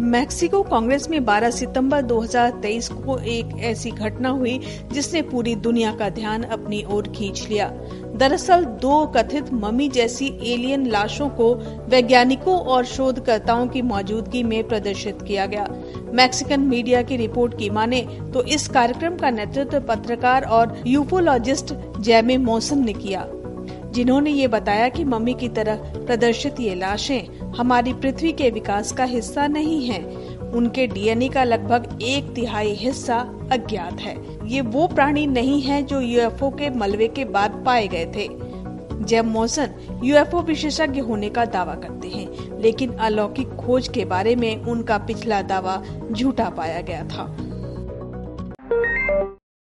Mexico Congress में 12 सितंबर 2023 को एक ऐसी घटना हुई जिसने पूरी दुनिया का ध्यान अपनी ओर खींच लिया। दरअसल, दो कथित ममी जैसी एलियन लाशों को वैज्ञानिकों और शोधकर्ताओं की मौजूदगी में प्रदर्शित किया गया। मैक्सिकन मीडिया की रिपोर्ट की माने तो इस कार्यक्रम का नेतृत्व पत्रकार और यूफोलॉजिस्ट जैमे मौसम ने किया। जिन्होंने ये बताया कि मम्मी की तरह प्रदर्शित ये लाशें हमारी पृथ्वी के विकास का हिस्सा नहीं हैं। उनके डीएनए का लगभग एक तिहाई हिस्सा अज्ञात है। ये वो प्राणी नहीं है जो यूएफओ के मलबे के बाद पाए गए थे। जब मौसन यूएफओ विशेषज्ञ होने का दावा करते हैं, लेकिन अलौकिक खोज के बारे में उनका पिछला दावा झूठा पाया गया था।